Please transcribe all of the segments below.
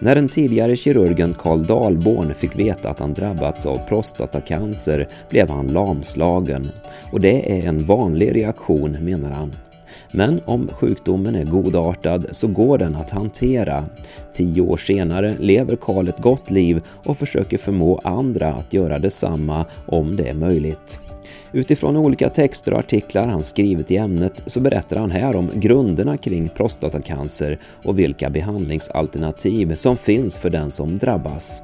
När den tidigare kirurgen Karl Dahlborn fick veta att han drabbats av prostatacancer blev han lamslagen och det är en vanlig reaktion menar han. Men om sjukdomen är godartad så går den att hantera. Tio år senare lever Karl ett gott liv och försöker förmå andra att göra detsamma om det är möjligt. Utifrån olika texter och artiklar han skrivit i ämnet så berättar han här om grunderna kring prostatacancer och vilka behandlingsalternativ som finns för den som drabbas.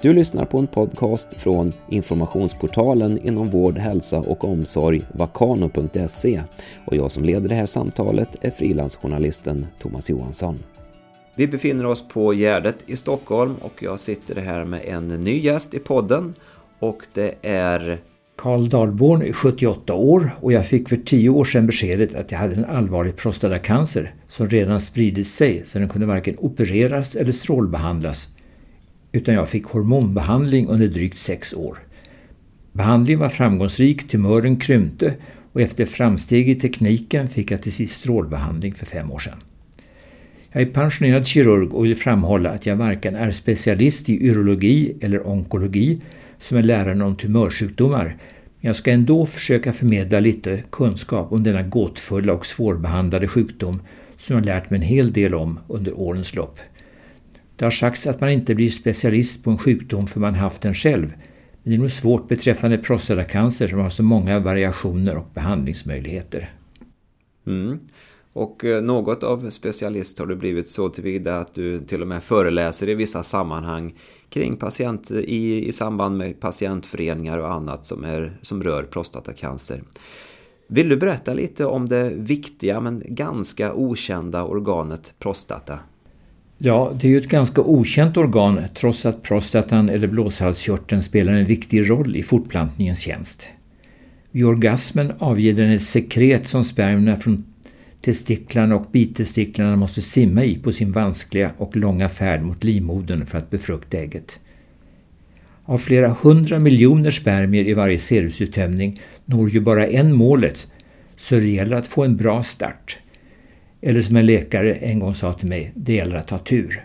Du lyssnar på en podcast från informationsportalen inom vård, hälsa och omsorg, vakano.se och jag som leder det här samtalet är frilansjournalisten Thomas Johansson. Vi befinner oss på Gärdet i Stockholm och jag sitter här med en ny gäst i podden och det är Karl Dahlborn är 78 år och jag fick för 10 år sedan beskedet att jag hade en allvarlig prostatacancer som redan spridit sig så den kunde varken opereras eller strålbehandlas utan jag fick hormonbehandling under drygt 6 år. Behandlingen var framgångsrik, tumören krympte och efter framsteg i tekniken fick jag till sist strålbehandling för fem år sedan. Jag är pensionerad kirurg och vill framhålla att jag varken är specialist i urologi eller onkologi som är läraren om tumörsjukdomar. Jag ska ändå försöka förmedla lite kunskap om denna gåtfulla och svårbehandlade sjukdom som jag lärt mig en hel del om under årens lopp. Det har sagts att man inte blir specialist på en sjukdom för man haft den själv. Men det är nog svårt beträffande prostatacancer som har så många variationer och behandlingsmöjligheter. Mm. Och eh, något av specialist har du blivit så tillvida att du till och med föreläser i vissa sammanhang kring patient, i, i samband med patientföreningar och annat som, är, som rör prostatacancer. Vill du berätta lite om det viktiga men ganska okända organet prostata? Ja, det är ju ett ganska okänt organ trots att prostatan eller blåshalskörteln spelar en viktig roll i fortplantningens tjänst. Vid orgasmen avger den ett sekret som spermierna från testiklarna och bitestiklarna måste simma i på sin vanskliga och långa färd mot livmodern för att befrukta ägget. Av flera hundra miljoner spermier i varje serusuttömning når ju bara en målet, så det gäller att få en bra start. Eller som en läkare en gång sa till mig, det gäller att ha tur.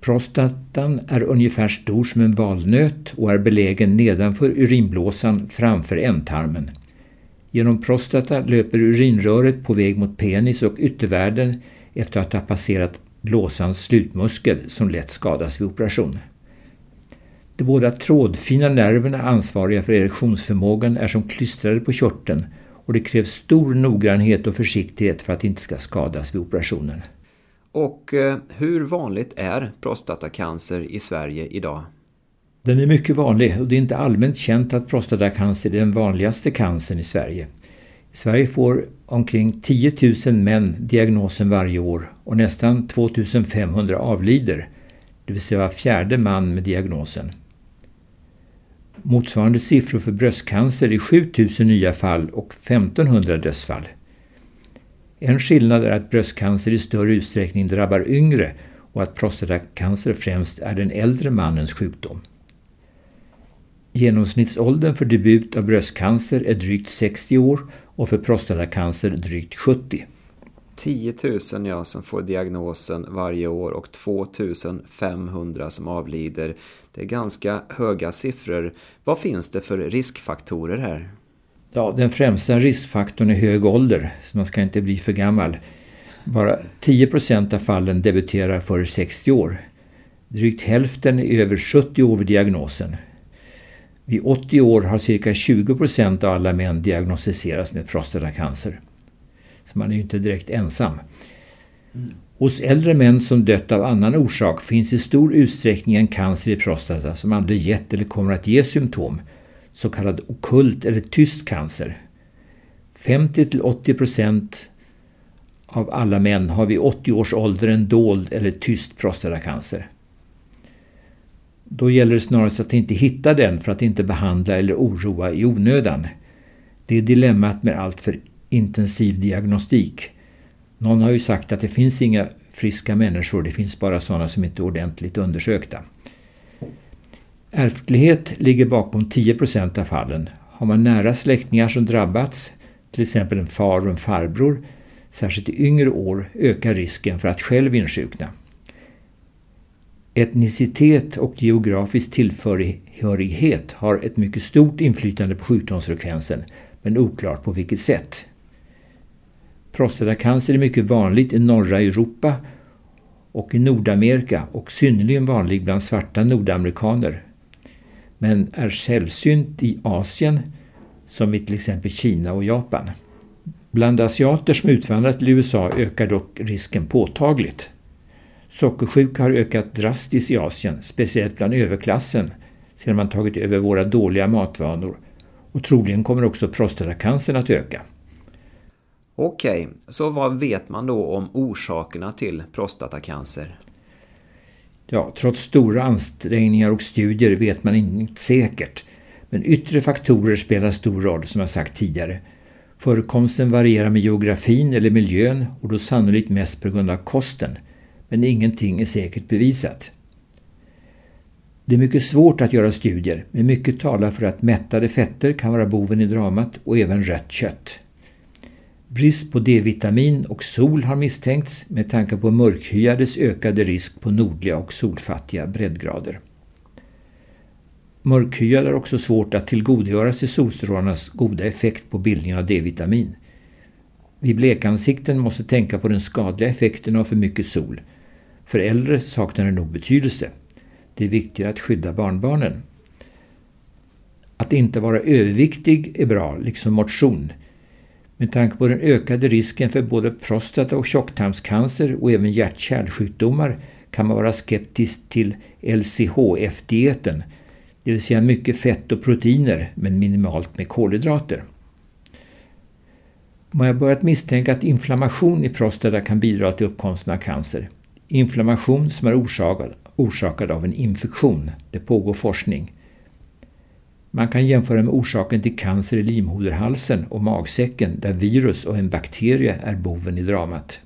Prostatan är ungefär stor som en valnöt och är belägen nedanför urinblåsan framför ändtarmen. Genom prostata löper urinröret på väg mot penis och yttervärlden efter att ha passerat blåsans slutmuskel som lätt skadas vid operation. De båda trådfina nerverna ansvariga för erektionsförmågan är som klistrade på körteln och det krävs stor noggrannhet och försiktighet för att inte ska skadas vid operationen. Och eh, hur vanligt är prostatacancer i Sverige idag? Den är mycket vanlig och det är inte allmänt känt att prostatacancer är den vanligaste cancern i Sverige. I Sverige får omkring 10 000 män diagnosen varje år och nästan 2 500 avlider, det vill säga var fjärde man med diagnosen. Motsvarande siffror för bröstcancer är 7 000 nya fall och 1500 dödsfall. En skillnad är att bröstcancer i större utsträckning drabbar yngre och att prostatacancer främst är den äldre mannens sjukdom. Genomsnittsåldern för debut av bröstcancer är drygt 60 år och för prostatacancer drygt 70. 10 000 ja, som får diagnosen varje år och 2 500 som avlider. Det är ganska höga siffror. Vad finns det för riskfaktorer här? Ja, den främsta riskfaktorn är hög ålder, så man ska inte bli för gammal. Bara 10 procent av fallen debuterar före 60 år. Drygt hälften är över 70 år vid diagnosen. Vid 80 år har cirka 20 procent av alla män diagnostiserats med prostatacancer. Så man är ju inte direkt ensam. Mm. Hos äldre män som dött av annan orsak finns i stor utsträckning en cancer i prostata som aldrig gett eller kommer att ge symptom, så kallad okult eller tyst cancer. 50-80 procent av alla män har vid 80 års ålder en dold eller tyst prostatacancer. Då gäller det snarast att inte hitta den för att inte behandla eller oroa i onödan. Det är dilemmat med allt för intensiv diagnostik. Någon har ju sagt att det finns inga friska människor, det finns bara sådana som inte är ordentligt undersökta. Ärftlighet ligger bakom 10 procent av fallen. Har man nära släktingar som drabbats, till exempel en far och en farbror, särskilt i yngre år ökar risken för att själv insjukna. Etnicitet och geografisk tillhörighet har ett mycket stort inflytande på sjukdomsfrekvensen, men oklart på vilket sätt. Prostatacancer är mycket vanligt i norra Europa och i Nordamerika och synnerligen vanlig bland svarta nordamerikaner. Men är sällsynt i Asien som i till exempel Kina och Japan. Bland asiater som utvandrat till USA ökar dock risken påtagligt. Sockersjuka har ökat drastiskt i Asien, speciellt bland överklassen, sedan man tagit över våra dåliga matvanor. Och troligen kommer också prostatacancern att öka. Okej, så vad vet man då om orsakerna till prostatacancer? Ja, trots stora ansträngningar och studier vet man inte säkert. Men yttre faktorer spelar stor roll som jag sagt tidigare. Förekomsten varierar med geografin eller miljön och då sannolikt mest på grund av kosten. Men ingenting är säkert bevisat. Det är mycket svårt att göra studier, men mycket talar för att mättade fetter kan vara boven i dramat och även rött kött. Brist på D-vitamin och sol har misstänkts med tanke på mörkhyades ökade risk på nordliga och solfattiga breddgrader. Mörkhyade har också svårt att tillgodogöra sig solstrålarnas goda effekt på bildningen av D-vitamin. Vid blekansikten måste tänka på den skadliga effekten av för mycket sol. För äldre saknar det nog betydelse. Det är viktigare att skydda barnbarnen. Att inte vara överviktig är bra, liksom motion. Med tanke på den ökade risken för både prostata och tjocktarmscancer och även hjärt-kärlsjukdomar kan man vara skeptisk till LCHF-dieten, det vill säga mycket fett och proteiner men minimalt med kolhydrater. Man har börjat misstänka att inflammation i prostata kan bidra till uppkomsten av cancer. Inflammation som är orsakad, orsakad av en infektion. Det pågår forskning. Man kan jämföra med orsaken till cancer i livmoderhalsen och magsäcken där virus och en bakterie är boven i dramat.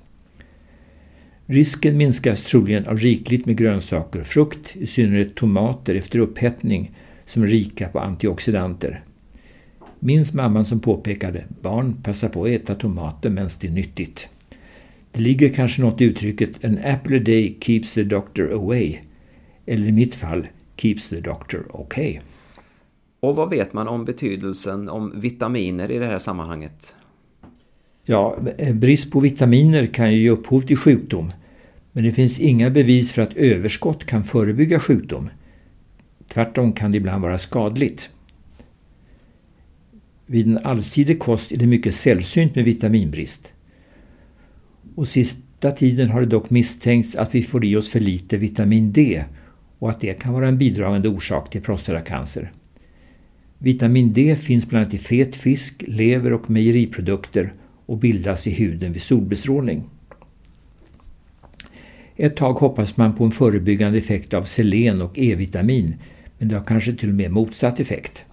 Risken minskas troligen av rikligt med grönsaker och frukt, i synnerhet tomater efter upphettning som är rika på antioxidanter. Minns mamman som påpekade barn passa på att äta tomater medan det är nyttigt. Det ligger kanske något i uttrycket an apple a day keeps the doctor away. Eller i mitt fall keeps the doctor okay. Och vad vet man om betydelsen om vitaminer i det här sammanhanget? Ja, brist på vitaminer kan ju ge upphov till sjukdom. Men det finns inga bevis för att överskott kan förebygga sjukdom. Tvärtom kan det ibland vara skadligt. Vid en allsidig kost är det mycket sällsynt med vitaminbrist. Och sista tiden har det dock misstänkts att vi får i oss för lite vitamin D och att det kan vara en bidragande orsak till prostatacancer. Vitamin D finns bland annat i fet fisk, lever och mejeriprodukter och bildas i huden vid solbestrålning. Ett tag hoppas man på en förebyggande effekt av selen och E-vitamin men det har kanske till och med motsatt effekt.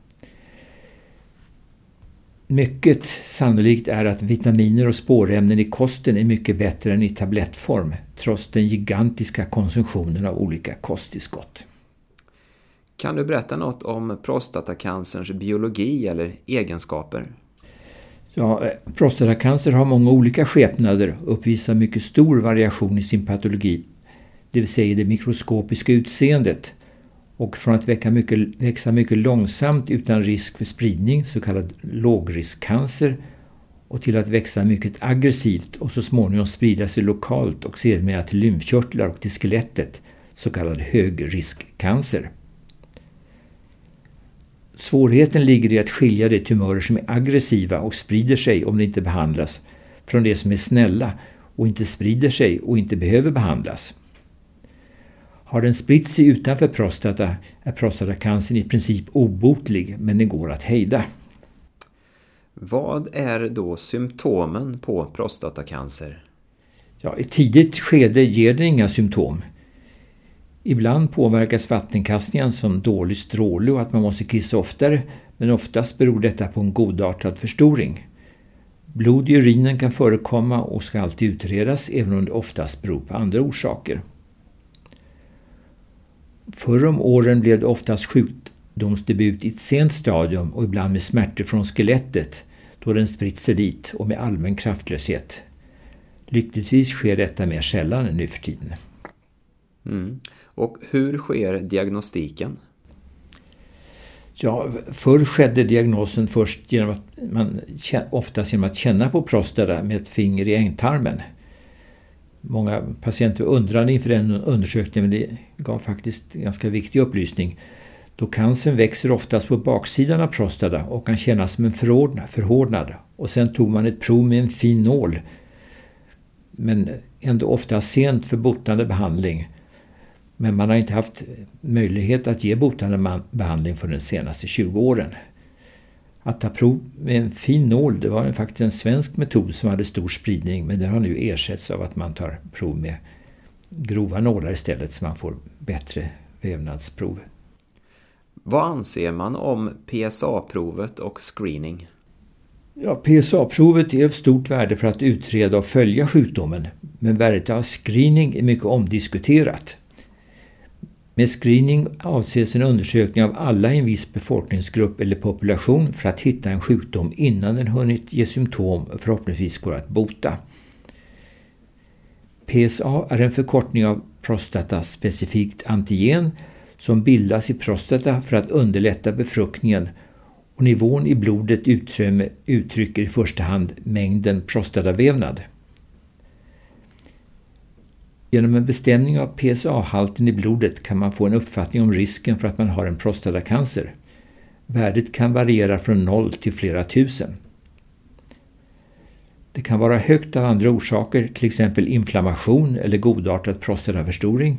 Mycket sannolikt är att vitaminer och spårämnen i kosten är mycket bättre än i tablettform trots den gigantiska konsumtionen av olika kosttillskott. Kan du berätta något om prostatacancerns biologi eller egenskaper? Ja, eh, prostatacancer har många olika skepnader och uppvisar mycket stor variation i sin patologi, det vill säga det mikroskopiska utseendet. Och från att växa mycket, växa mycket långsamt utan risk för spridning, så kallad lågriskcancer, och till att växa mycket aggressivt och så småningom sprida sig lokalt och sedermera till lymfkörtlar och till skelettet, så kallad högriskcancer. Svårigheten ligger i att skilja de tumörer som är aggressiva och sprider sig om de inte behandlas från de som är snälla och inte sprider sig och inte behöver behandlas. Har den spritt sig utanför prostata är prostatacancern i princip obotlig men den går att hejda. Vad är då symptomen på prostatacancer? Ja, I tidigt skede ger den inga symptom. Ibland påverkas vattenkastningen som dålig stråle och att man måste kissa oftare men oftast beror detta på en godartad förstoring. Blod i urinen kan förekomma och ska alltid utredas även om det oftast beror på andra orsaker. Förr om åren blev det oftast sjukdomsdebut i ett sent stadium och ibland med smärtor från skelettet då den spritt sig dit och med allmän kraftlöshet. Lyckligtvis sker detta mer sällan nu för tiden. Mm. Och hur sker diagnostiken? Ja, förr skedde diagnosen först genom att man, oftast genom att känna på prostata med ett finger i ängtarmen. Många patienter var undrande inför den undersökningen men det gav faktiskt ganska viktig upplysning. Då cancern växer oftast på baksidan av prostata och kan kännas som en förhårdnad. Och sen tog man ett prov med en fin nål. Men ändå ofta sent för botande behandling. Men man har inte haft möjlighet att ge botande behandling för de senaste 20 åren. Att ta prov med en fin nål det var faktiskt en svensk metod som hade stor spridning men det har nu ersatts av att man tar prov med grova nålar istället så man får bättre vävnadsprov. Vad anser man om PSA-provet och screening? Ja, PSA-provet är av stort värde för att utreda och följa sjukdomen men värdet av screening är mycket omdiskuterat. Med screening avses en undersökning av alla i en viss befolkningsgrupp eller population för att hitta en sjukdom innan den hunnit ge symptom och förhoppningsvis går att bota. PSA är en förkortning av prostataspecifikt antigen som bildas i prostata för att underlätta befruktningen och nivån i blodet uttrycker i första hand mängden prostatavävnad. Genom en bestämning av PSA-halten i blodet kan man få en uppfattning om risken för att man har en prostatacancer. Värdet kan variera från 0 till flera tusen. Det kan vara högt av andra orsaker, till exempel inflammation eller godartad prostataförstoring.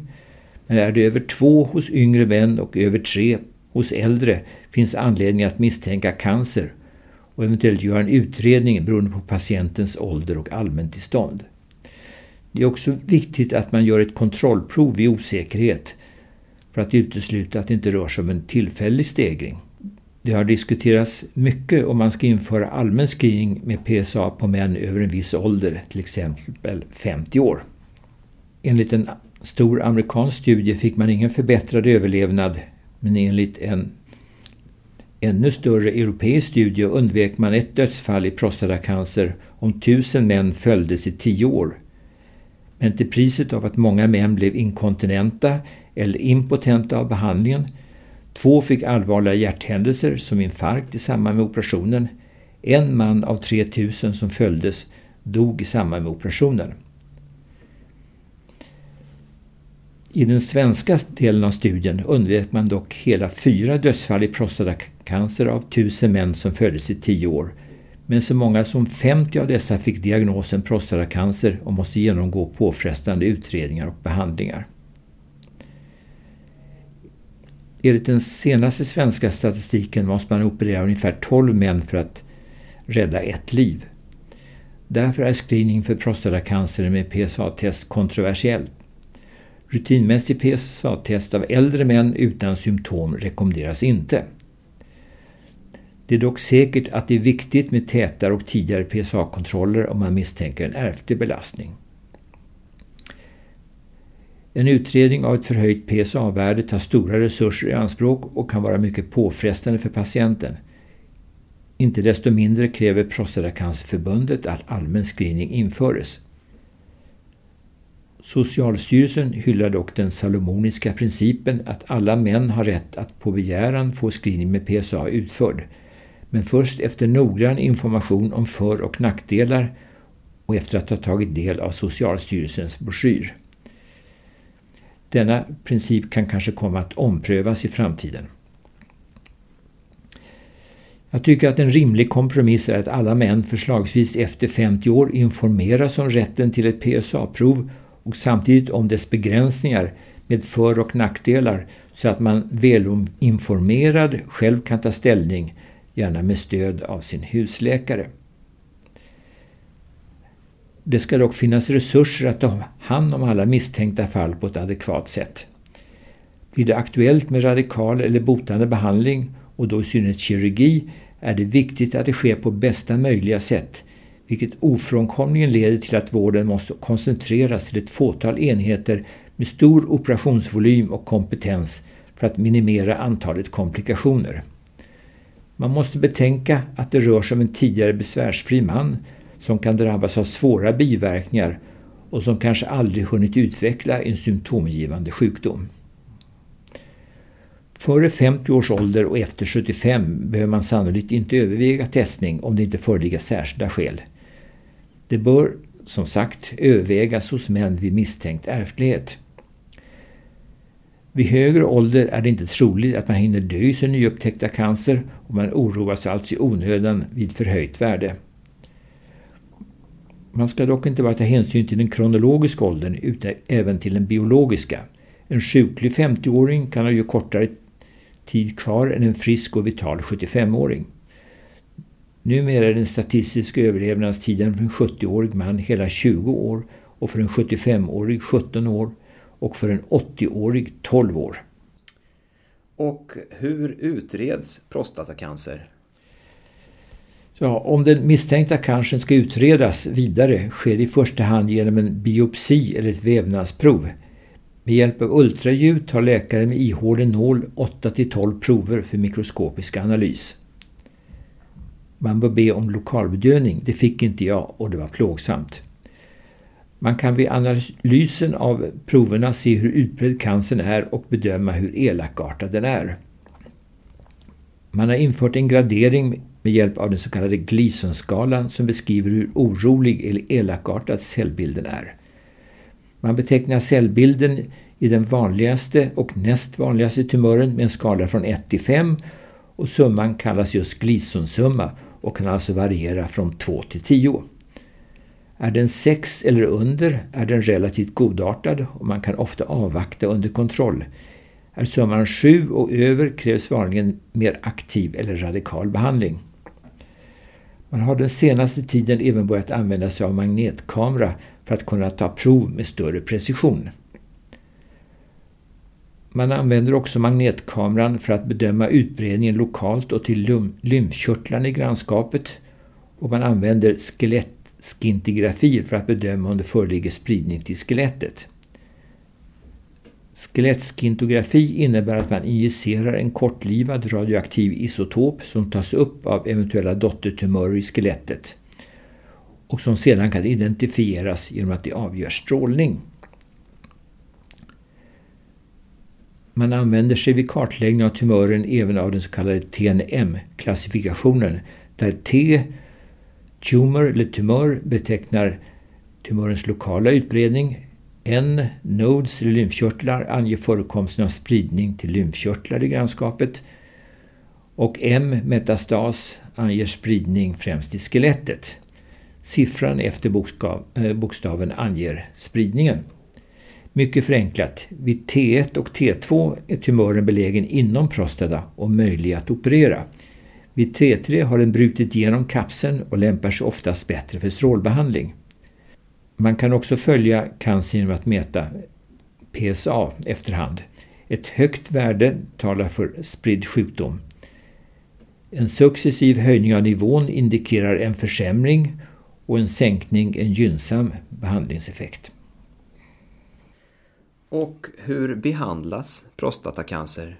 Men är det över två hos yngre män och över tre hos äldre finns anledning att misstänka cancer och eventuellt göra en utredning beroende på patientens ålder och allmäntillstånd. Det är också viktigt att man gör ett kontrollprov vid osäkerhet för att utesluta att det inte rör sig om en tillfällig stegring. Det har diskuterats mycket om man ska införa allmän screening med PSA på män över en viss ålder, till exempel 50 år. Enligt en stor amerikansk studie fick man ingen förbättrad överlevnad men enligt en ännu större europeisk studie undvek man ett dödsfall i prostatacancer om tusen män följdes i tio år men till priset av att många män blev inkontinenta eller impotenta av behandlingen. Två fick allvarliga hjärthändelser som infarkt i samband med operationen. En man av 3000 som följdes dog i samband med operationen. I den svenska delen av studien undvek man dock hela fyra dödsfall i prostatacancer av 1000 män som föddes i tio år men så många som 50 av dessa fick diagnosen prostatacancer och måste genomgå påfrestande utredningar och behandlingar. Enligt den senaste svenska statistiken måste man operera ungefär 12 män för att rädda ett liv. Därför är screening för prostatacancer med PSA-test kontroversiellt. Rutinmässig PSA-test av äldre män utan symptom rekommenderas inte. Det är dock säkert att det är viktigt med tätare och tidigare PSA-kontroller om man misstänker en ärftlig belastning. En utredning av ett förhöjt PSA-värde tar stora resurser i anspråk och kan vara mycket påfrestande för patienten. Inte desto mindre kräver Prostatacancerförbundet att allmän screening införes. Socialstyrelsen hyllar dock den salomoniska principen att alla män har rätt att på begäran få screening med PSA utförd men först efter noggrann information om för och nackdelar och efter att ha tagit del av Socialstyrelsens broschyr. Denna princip kan kanske komma att omprövas i framtiden. Jag tycker att en rimlig kompromiss är att alla män förslagsvis efter 50 år informeras om rätten till ett PSA-prov och samtidigt om dess begränsningar med för och nackdelar så att man välinformerad själv kan ta ställning gärna med stöd av sin husläkare. Det ska dock finnas resurser att ta hand om alla misstänkta fall på ett adekvat sätt. Blir det aktuellt med radikal eller botande behandling och då i synnerhet kirurgi är det viktigt att det sker på bästa möjliga sätt vilket ofrånkomligen leder till att vården måste koncentreras till ett fåtal enheter med stor operationsvolym och kompetens för att minimera antalet komplikationer. Man måste betänka att det rör sig om en tidigare besvärsfri man som kan drabbas av svåra biverkningar och som kanske aldrig hunnit utveckla en symptomgivande sjukdom. Före 50 års ålder och efter 75 behöver man sannolikt inte överväga testning om det inte föreligger särskilda skäl. Det bör, som sagt, övervägas hos män vid misstänkt ärftlighet. Vid högre ålder är det inte troligt att man hinner dö i sin nyupptäckta cancer och man oroas alltså i onödan vid förhöjt värde. Man ska dock inte bara ta hänsyn till den kronologiska åldern utan även till den biologiska. En sjuklig 50-åring kan ha ju kortare tid kvar än en frisk och vital 75-åring. Numera är den statistiska överlevnadstiden för en 70-årig man hela 20 år och för en 75-årig 17 år och för en 80-årig 12 år. Och hur utreds prostatacancer? Ja, om den misstänkta cancern ska utredas vidare sker det i första hand genom en biopsi eller ett vävnadsprov. Med hjälp av ultraljud tar läkaren med ihålig nål 8-12 prover för mikroskopisk analys. Man bör be om lokalbedövning. Det fick inte jag och det var plågsamt. Man kan vid analysen av proverna se hur utbredd cancern är och bedöma hur elakartad den är. Man har infört en gradering med hjälp av den så kallade Gleason-skalan som beskriver hur orolig eller elakartad cellbilden är. Man betecknar cellbilden i den vanligaste och näst vanligaste tumören med en skala från 1 till 5 och summan kallas just Gleason-summa och kan alltså variera från 2 till 10. Är den 6 eller under är den relativt godartad och man kan ofta avvakta under kontroll. Är summan 7 och över krävs vanligen mer aktiv eller radikal behandling. Man har den senaste tiden även börjat använda sig av magnetkamera för att kunna ta prov med större precision. Man använder också magnetkameran för att bedöma utbredningen lokalt och till lymfkörtlarna i grannskapet och man använder skelett skintigrafier för att bedöma om det föreligger spridning till skelettet. Skelettskintografi innebär att man injicerar en kortlivad radioaktiv isotop som tas upp av eventuella dottertumörer i skelettet och som sedan kan identifieras genom att det avgör strålning. Man använder sig vid kartläggning av tumören även av den så kallade TNM-klassifikationen där T, tumor eller tumör, betecknar tumörens lokala utbredning N, nodes eller lymfkörtlar, anger förekomsten av spridning till lymfkörtlar i grannskapet och M, metastas, anger spridning främst i skelettet. Siffran efter bokstav, eh, bokstaven anger spridningen. Mycket förenklat, vid T1 och T2 är tumören belägen inom prostata och möjlig att operera. Vid T3 har den brutit igenom kapseln och lämpar sig oftast bättre för strålbehandling. Man kan också följa cancer genom att mäta PSA efterhand. Ett högt värde talar för spridd sjukdom. En successiv höjning av nivån indikerar en försämring och en sänkning en gynnsam behandlingseffekt. Och hur behandlas prostatacancer?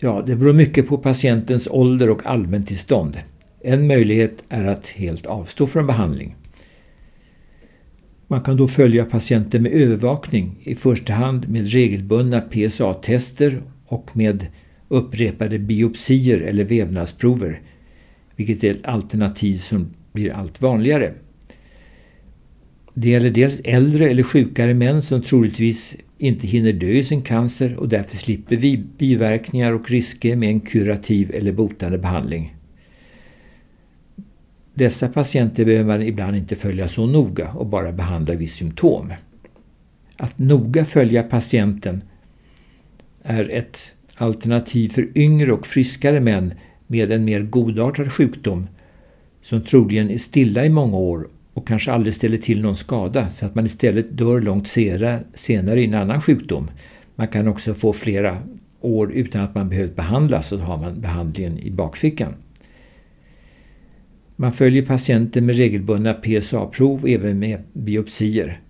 Ja, det beror mycket på patientens ålder och allmäntillstånd. En möjlighet är att helt avstå från behandling. Man kan då följa patienten med övervakning, i första hand med regelbundna PSA-tester och med upprepade biopsier eller vävnadsprover, vilket är ett alternativ som blir allt vanligare. Det gäller dels äldre eller sjukare män som troligtvis inte hinner dö i sin cancer och därför slipper vi biverkningar och risker med en kurativ eller botande behandling. Dessa patienter behöver man ibland inte följa så noga och bara behandla vid symptom. Att noga följa patienten är ett alternativ för yngre och friskare män med en mer godartad sjukdom som troligen är stilla i många år och kanske aldrig ställer till någon skada så att man istället dör långt senare i en annan sjukdom. Man kan också få flera år utan att man behövt behandlas så har man behandlingen i bakfickan. Man följer patienten med regelbundna PSA-prov och även med biopsier.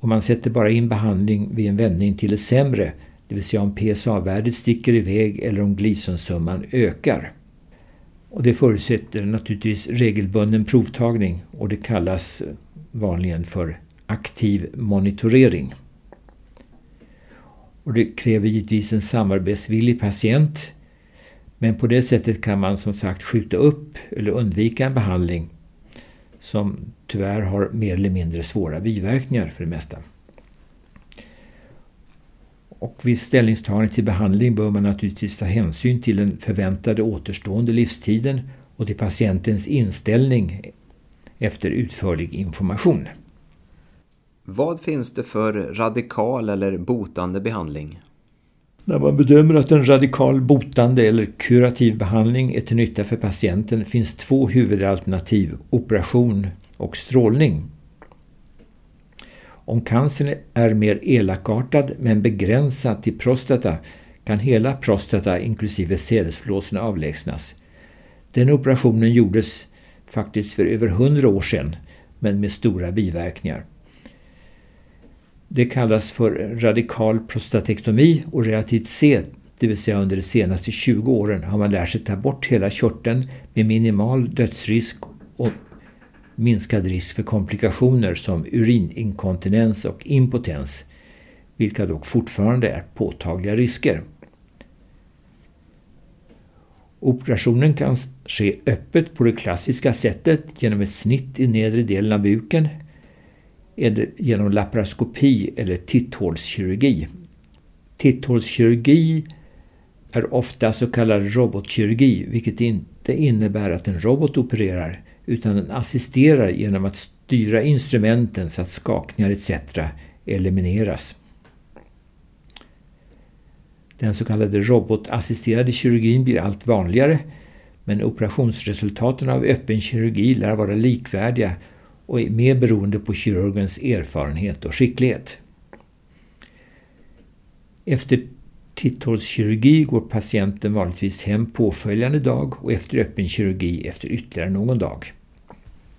Och man sätter bara in behandling vid en vändning till det sämre, det vill säga om PSA-värdet sticker iväg eller om glisonsumman ökar. Och det förutsätter naturligtvis regelbunden provtagning och det kallas vanligen för aktiv monitorering. Och det kräver givetvis en samarbetsvillig patient men på det sättet kan man som sagt skjuta upp eller undvika en behandling som tyvärr har mer eller mindre svåra biverkningar för det mesta. Och vid ställningstagande till behandling bör man naturligtvis ta hänsyn till den förväntade återstående livstiden och till patientens inställning efter utförlig information. Vad finns det för radikal eller botande behandling? När man bedömer att en radikal botande eller kurativ behandling är till nytta för patienten finns två huvudalternativ, operation och strålning. Om cancern är mer elakartad men begränsad till prostata kan hela prostata inklusive sädesflåsorna avlägsnas. Den operationen gjordes faktiskt för över hundra år sedan men med stora biverkningar. Det kallas för radikal prostatektomi och relativt sent, det vill säga under de senaste 20 åren, har man lärt sig ta bort hela körteln med minimal dödsrisk och minskad risk för komplikationer som urininkontinens och impotens, vilka dock fortfarande är påtagliga risker. Operationen kan ske öppet på det klassiska sättet genom ett snitt i nedre delen av buken eller genom laparoskopi eller titthålskirurgi. Titthålskirurgi är ofta så kallad robotkirurgi vilket inte innebär att en robot opererar utan den assisterar genom att styra instrumenten så att skakningar etc. elimineras. Den så kallade robotassisterade kirurgin blir allt vanligare men operationsresultaten av öppen kirurgi lär vara likvärdiga och är mer beroende på kirurgens erfarenhet och skicklighet. Efter titthålskirurgi går patienten vanligtvis hem påföljande dag och efter öppen kirurgi efter ytterligare någon dag.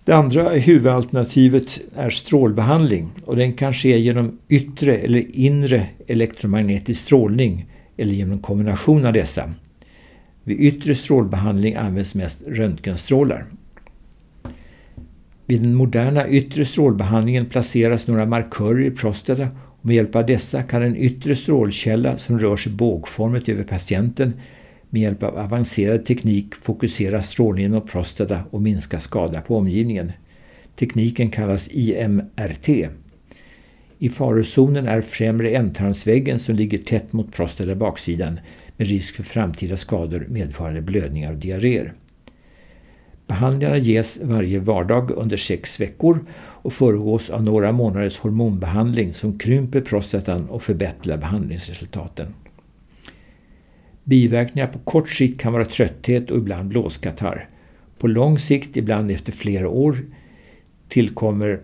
Det andra huvudalternativet är strålbehandling och den kan ske genom yttre eller inre elektromagnetisk strålning eller genom en kombination av dessa. Vid yttre strålbehandling används mest röntgenstrålar. Vid den moderna yttre strålbehandlingen placeras några markörer i prostata och med hjälp av dessa kan en yttre strålkälla som rör sig bågformigt över patienten med hjälp av avancerad teknik fokusera strålningen mot prostata och minska skada på omgivningen. Tekniken kallas IMRT. I farozonen är främre ändtarmsväggen som ligger tätt mot prostata baksidan med risk för framtida skador medförande blödningar och diarréer. Behandlingarna ges varje vardag under sex veckor och föregås av några månaders hormonbehandling som krymper prostatan och förbättrar behandlingsresultaten. Biverkningar på kort sikt kan vara trötthet och ibland blåskatarr. På lång sikt, ibland efter flera år, tillkommer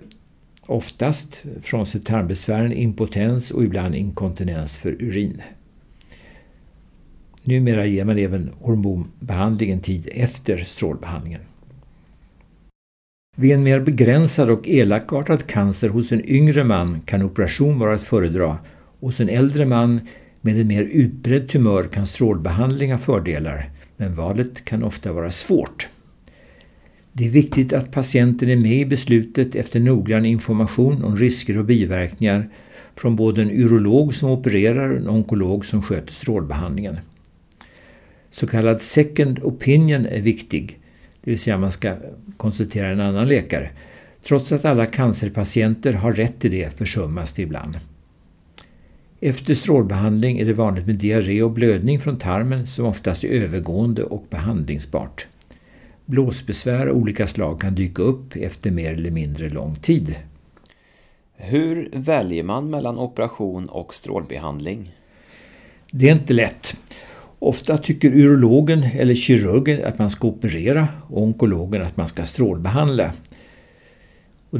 oftast, frånsett tarmbesvären, impotens och ibland inkontinens för urin. Numera ger man även hormonbehandling en tid efter strålbehandlingen. Vid en mer begränsad och elakartad cancer hos en yngre man kan operation vara att föredra. Hos en äldre man med en mer utbredd tumör kan strålbehandling ha fördelar, men valet kan ofta vara svårt. Det är viktigt att patienten är med i beslutet efter noggrann information om risker och biverkningar från både en urolog som opererar och en onkolog som sköter strålbehandlingen. Så kallad second opinion är viktig det vill säga man ska konsultera en annan läkare. Trots att alla cancerpatienter har rätt till det försummas det ibland. Efter strålbehandling är det vanligt med diarré och blödning från tarmen som oftast är övergående och behandlingsbart. Blåsbesvär av olika slag kan dyka upp efter mer eller mindre lång tid. Hur väljer man mellan operation och strålbehandling? Det är inte lätt. Ofta tycker urologen eller kirurgen att man ska operera och onkologen att man ska strålbehandla. Och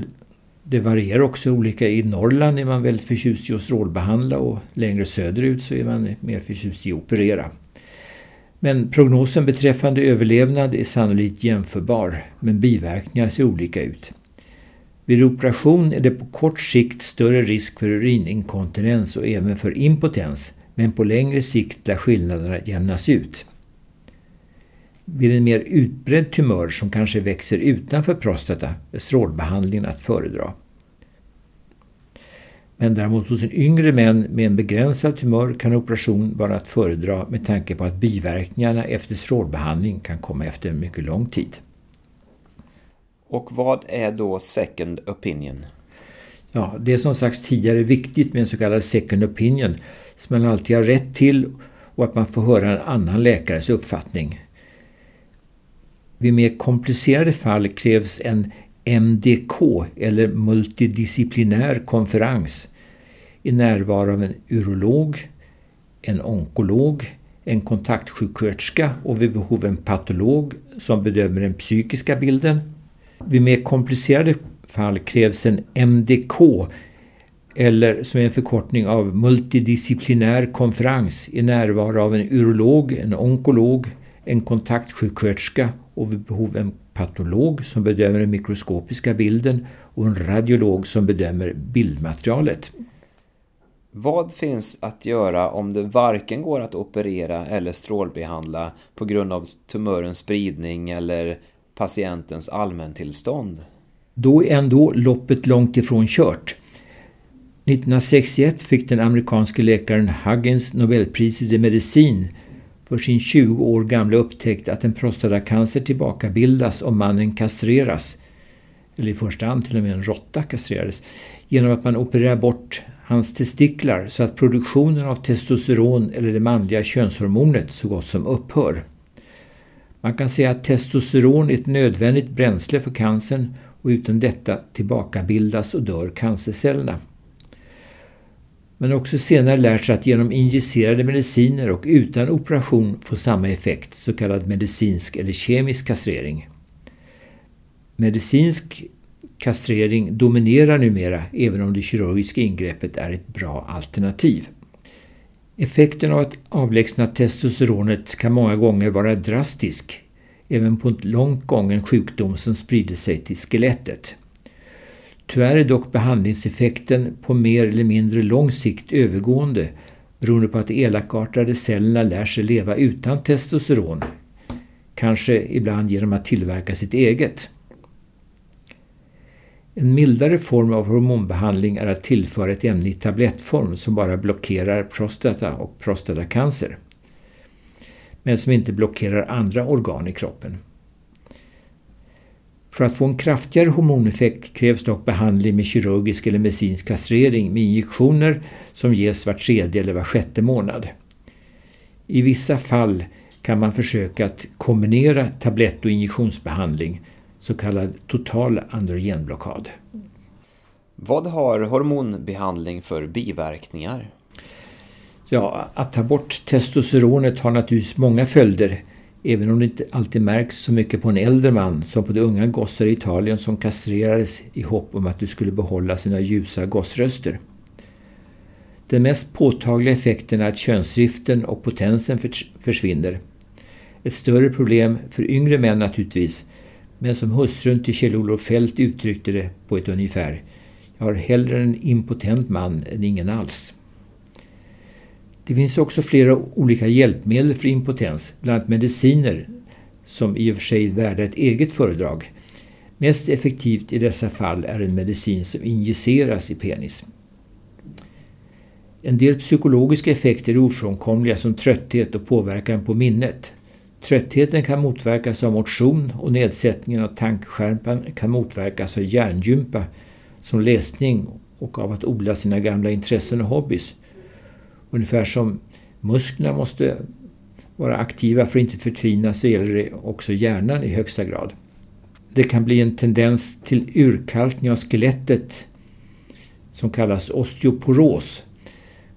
det varierar också olika. I Norrland är man väldigt förtjust i att strålbehandla och längre söderut så är man mer förtjust i att operera. Men prognosen beträffande överlevnad är sannolikt jämförbar, men biverkningar ser olika ut. Vid operation är det på kort sikt större risk för urininkontinens och även för impotens men på längre sikt lär skillnaderna jämnas ut. Vid en mer utbredd tumör som kanske växer utanför prostata är strålbehandlingen att föredra. Men däremot hos en yngre män med en begränsad tumör kan operation vara att föredra med tanke på att biverkningarna efter strålbehandling kan komma efter mycket lång tid. Och vad är då second opinion? Ja, det är som sagts tidigare viktigt med en så kallad second opinion som man alltid har rätt till och att man får höra en annan läkares uppfattning. Vid mer komplicerade fall krävs en MDK eller multidisciplinär konferens i närvaro av en urolog, en onkolog, en kontaktsjuksköterska och vid behov en patolog som bedömer den psykiska bilden. Vid mer komplicerade fall krävs en MDK eller som är en förkortning av multidisciplinär konferens i närvaro av en urolog, en onkolog, en kontaktsjuksköterska och vid behov en patolog som bedömer den mikroskopiska bilden och en radiolog som bedömer bildmaterialet. Vad finns att göra om det varken går att operera eller strålbehandla på grund av tumörens spridning eller patientens allmäntillstånd? Då är ändå loppet långt ifrån kört. 1961 fick den amerikanske läkaren Huggins Nobelpriset i medicin för sin 20 år gamla upptäckt att en prostatacancer tillbakabildas om mannen kastreras, eller i första hand till och med en råtta kastrerades, genom att man opererar bort hans testiklar så att produktionen av testosteron eller det manliga könshormonet så gott som upphör. Man kan säga att testosteron är ett nödvändigt bränsle för cancern och utan detta tillbakabildas och dör cancercellerna men också senare lärt sig att genom injicerade mediciner och utan operation få samma effekt, så kallad medicinsk eller kemisk kastrering. Medicinsk kastrering dominerar numera även om det kirurgiska ingreppet är ett bra alternativ. Effekten av att avlägsna testosteronet kan många gånger vara drastisk, även på en långt gången sjukdom som sprider sig till skelettet. Tyvärr är dock behandlingseffekten på mer eller mindre lång sikt övergående beroende på att de elakartade cellerna lär sig leva utan testosteron. Kanske ibland genom att tillverka sitt eget. En mildare form av hormonbehandling är att tillföra ett ämne i tablettform som bara blockerar prostata och prostatacancer. Men som inte blockerar andra organ i kroppen. För att få en kraftigare hormoneffekt krävs dock behandling med kirurgisk eller medicinsk kastrering med injektioner som ges var tredje eller var sjätte månad. I vissa fall kan man försöka att kombinera tablett och injektionsbehandling, så kallad total androgenblockad. Vad har hormonbehandling för biverkningar? Ja, att ta bort testosteronet har naturligtvis många följder även om det inte alltid märks så mycket på en äldre man som på de unga gossar i Italien som kastrerades i hopp om att de skulle behålla sina ljusa gossröster. Den mest påtagliga effekten är att könsdriften och potensen försvinner. Ett större problem för yngre män naturligtvis, men som hustrun till Kjell-Olof Fält uttryckte det på ett ungefär. Jag har hellre en impotent man än ingen alls. Det finns också flera olika hjälpmedel för impotens, bland annat mediciner som i och för sig är värda ett eget föredrag. Mest effektivt i dessa fall är en medicin som injiceras i penis. En del psykologiska effekter är ofrånkomliga som trötthet och påverkan på minnet. Tröttheten kan motverkas av motion och nedsättningen av tankskärpan kan motverkas av hjärngympa som läsning och av att odla sina gamla intressen och hobbys. Ungefär som musklerna måste vara aktiva för att inte förtvina så gäller det också hjärnan i högsta grad. Det kan bli en tendens till urkalkning av skelettet som kallas osteoporos.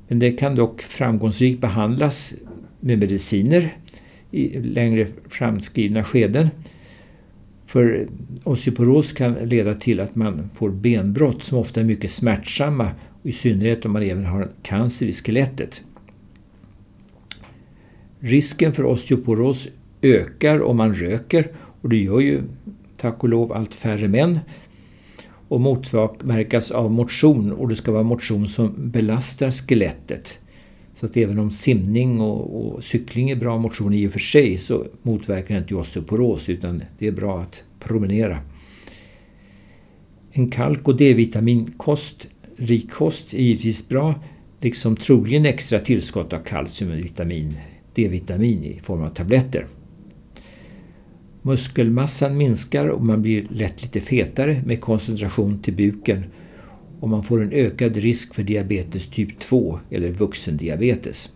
Men det kan dock framgångsrikt behandlas med mediciner i längre framskridna skeden. För osteoporos kan leda till att man får benbrott som ofta är mycket smärtsamma i synnerhet om man även har cancer i skelettet. Risken för osteoporos ökar om man röker och det gör ju tack och lov allt färre män och motverkas av motion och det ska vara motion som belastar skelettet. Så att även om simning och, och cykling är bra motion i och för sig så motverkar det inte osteoporos utan det är bra att promenera. En kalk och D-vitaminkost rik kost är givetvis bra, liksom troligen extra tillskott av kalcium och vitamin, D-vitamin i form av tabletter. Muskelmassan minskar och man blir lätt lite fetare med koncentration till buken och man får en ökad risk för diabetes typ 2 eller vuxendiabetes.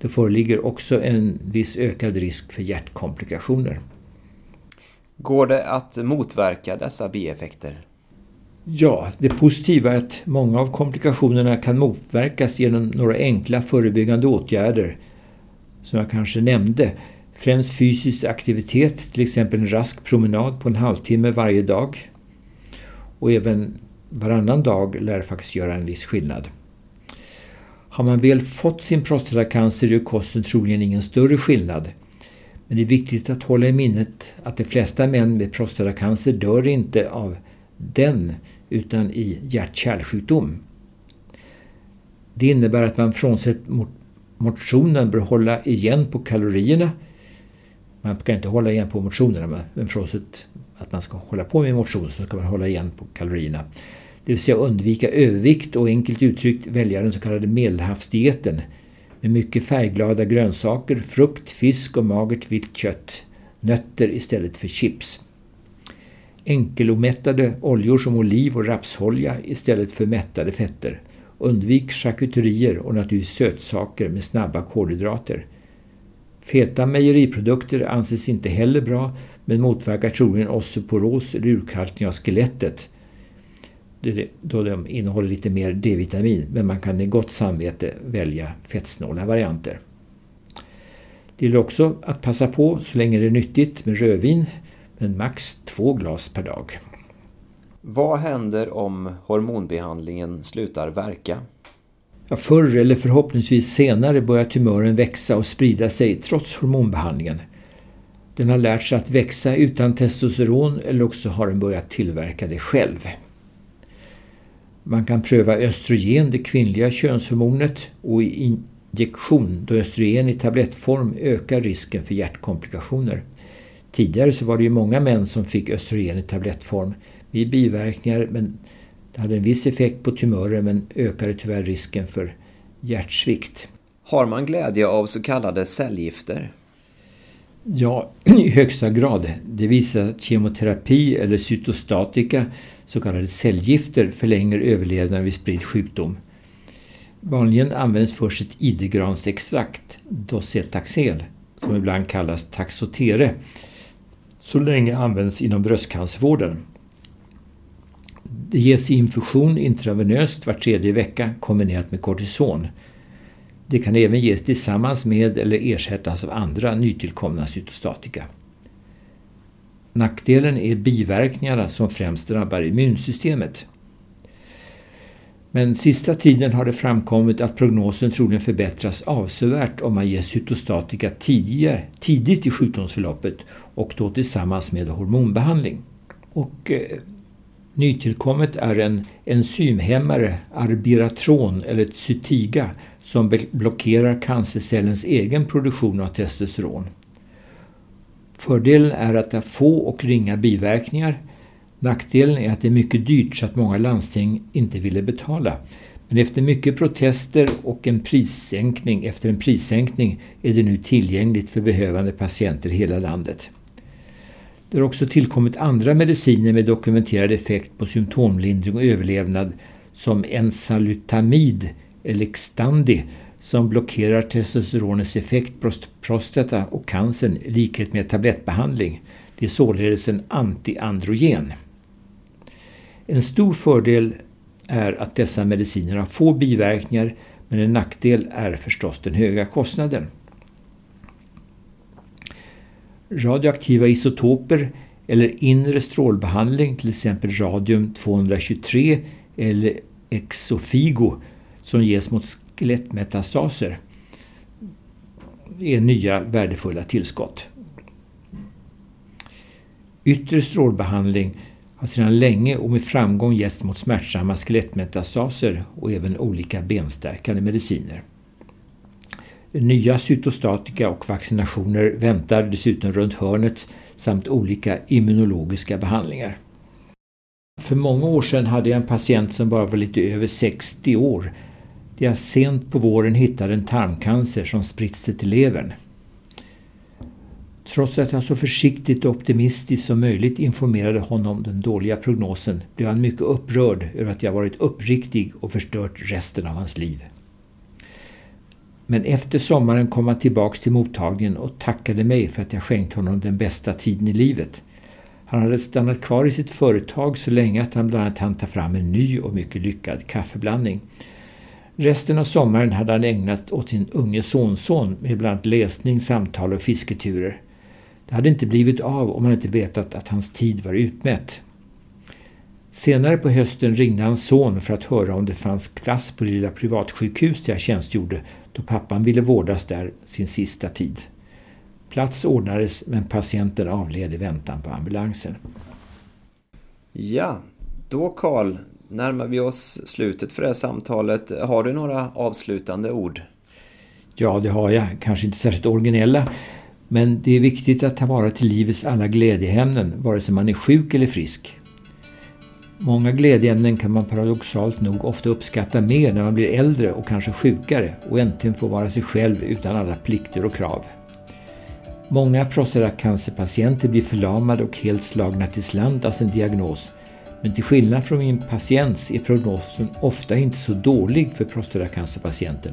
Det föreligger också en viss ökad risk för hjärtkomplikationer. Går det att motverka dessa bieffekter? Ja, det positiva är att många av komplikationerna kan motverkas genom några enkla förebyggande åtgärder som jag kanske nämnde. Främst fysisk aktivitet, till exempel en rask promenad på en halvtimme varje dag. Och även varannan dag lär faktiskt göra en viss skillnad. Har man väl fått sin prostatacancer gör kosten troligen ingen större skillnad. Men det är viktigt att hålla i minnet att de flesta män med prostatacancer dör inte av den utan i hjärt-kärlsjukdom. Det innebär att man frånsett motionen bör hålla igen på kalorierna. Man kan inte hålla igen på motionerna men frånsett att man ska hålla på med motion så ska man hålla igen på kalorierna. Det vill säga undvika övervikt och enkelt uttryckt välja den så kallade medelhavsdieten med mycket färgglada grönsaker, frukt, fisk och magert vitt kött. Nötter istället för chips. Enkelomättade oljor som oliv och rapsolja istället för mättade fetter. Undvik charkuterier och naturligtvis sötsaker med snabba kolhydrater. Feta mejeriprodukter anses inte heller bra men motverkar troligen osteoporos eller urkalkning av skelettet då de innehåller lite mer D-vitamin men man kan med gott samvete välja fettsnåla varianter. Det gäller också att passa på så länge det är nyttigt med rödvin men max två glas per dag. Vad händer om hormonbehandlingen slutar verka? Ja, förr eller förhoppningsvis senare börjar tumören växa och sprida sig trots hormonbehandlingen. Den har lärt sig att växa utan testosteron eller också har den börjat tillverka det själv. Man kan pröva östrogen, det kvinnliga könshormonet, och i injektion då östrogen i tablettform ökar risken för hjärtkomplikationer. Tidigare så var det ju många män som fick östrogen i tablettform vid biverkningar men det hade en viss effekt på tumörer men ökade tyvärr risken för hjärtsvikt. Har man glädje av så kallade cellgifter? Ja, i högsta grad. Det visar att kemoterapi eller cytostatika, så kallade cellgifter, förlänger överlevnaden vid spridd sjukdom. Vanligen används först ett idegransextrakt, docetaxel, som ibland kallas taxotere, så länge används inom bröstcancervården. Det ges i infusion intravenöst var tredje vecka kombinerat med kortison. Det kan även ges tillsammans med eller ersättas av andra nytillkomna cytostatika. Nackdelen är biverkningarna som främst drabbar immunsystemet. Men sista tiden har det framkommit att prognosen troligen förbättras avsevärt om man ger cytostatika tidigare, tidigt i sjukdomsförloppet och då tillsammans med hormonbehandling. Och eh, nytillkommet är en enzymhämmare, arbiratron eller cytiga som blockerar cancercellens egen produktion av testosteron. Fördelen är att det har få och ringa biverkningar. Nackdelen är att det är mycket dyrt så att många landsting inte ville betala. Men efter mycket protester och en prissänkning efter en prissänkning är det nu tillgängligt för behövande patienter i hela landet. Det har också tillkommit andra mediciner med dokumenterad effekt på symptomlindring och överlevnad som ensalutamid eller Xtandi som blockerar testosteronets effekt på prostata och cancern i likhet med tablettbehandling. Det är således en antiandrogen. En stor fördel är att dessa mediciner har få biverkningar men en nackdel är förstås den höga kostnaden. Radioaktiva isotoper eller inre strålbehandling, till exempel radium-223 eller exofigo som ges mot skelettmetastaser är nya värdefulla tillskott. Yttre strålbehandling har sedan länge och med framgång getts mot smärtsamma skelettmetastaser och även olika benstärkande mediciner. Nya cytostatika och vaccinationer väntar dessutom runt hörnet samt olika immunologiska behandlingar. För många år sedan hade jag en patient som bara var lite över 60 år. Där jag sent på våren hittade en tarmcancer som spritt sig till levern. Trots att jag så försiktigt och optimistiskt som möjligt informerade honom om den dåliga prognosen blev han mycket upprörd över att jag varit uppriktig och förstört resten av hans liv. Men efter sommaren kom han tillbaks till mottagningen och tackade mig för att jag skänkt honom den bästa tiden i livet. Han hade stannat kvar i sitt företag så länge att han bland annat hann ta fram en ny och mycket lyckad kaffeblandning. Resten av sommaren hade han ägnat åt sin unge sonson med bland annat läsning, samtal och fisketurer. Det hade inte blivit av om han inte vetat att hans tid var utmätt. Senare på hösten ringde hans son för att höra om det fanns plats på det lilla privatsjukhus där jag tjänstgjorde då pappan ville vårdas där sin sista tid. Plats ordnades men patienten avled i väntan på ambulansen. Ja, då Karl närmar vi oss slutet för det här samtalet. Har du några avslutande ord? Ja, det har jag. Kanske inte särskilt originella. Men det är viktigt att ta vara till livets alla glädjeämnen, vare sig man är sjuk eller frisk. Många glädjeämnen kan man paradoxalt nog ofta uppskatta mer när man blir äldre och kanske sjukare och äntligen får vara sig själv utan alla plikter och krav. Många prostatacancerpatienter blir förlamade och helt slagna till slant av sin diagnos. Men till skillnad från min patients är prognosen ofta inte så dålig för prostatacancerpatienten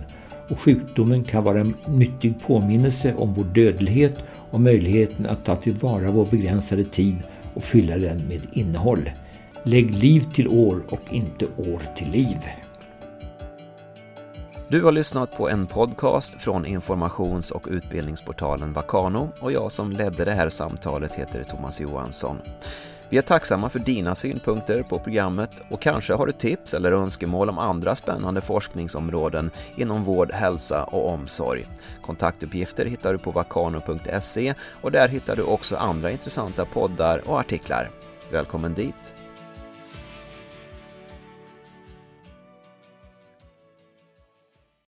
och sjukdomen kan vara en nyttig påminnelse om vår dödlighet och möjligheten att ta tillvara vår begränsade tid och fylla den med innehåll. Lägg liv till år och inte år till liv. Du har lyssnat på en podcast från informations och utbildningsportalen Vakano och jag som ledde det här samtalet heter Thomas Johansson. Vi är tacksamma för dina synpunkter på programmet och kanske har du tips eller önskemål om andra spännande forskningsområden inom vård, hälsa och omsorg. Kontaktuppgifter hittar du på vakano.se och där hittar du också andra intressanta poddar och artiklar. Välkommen dit!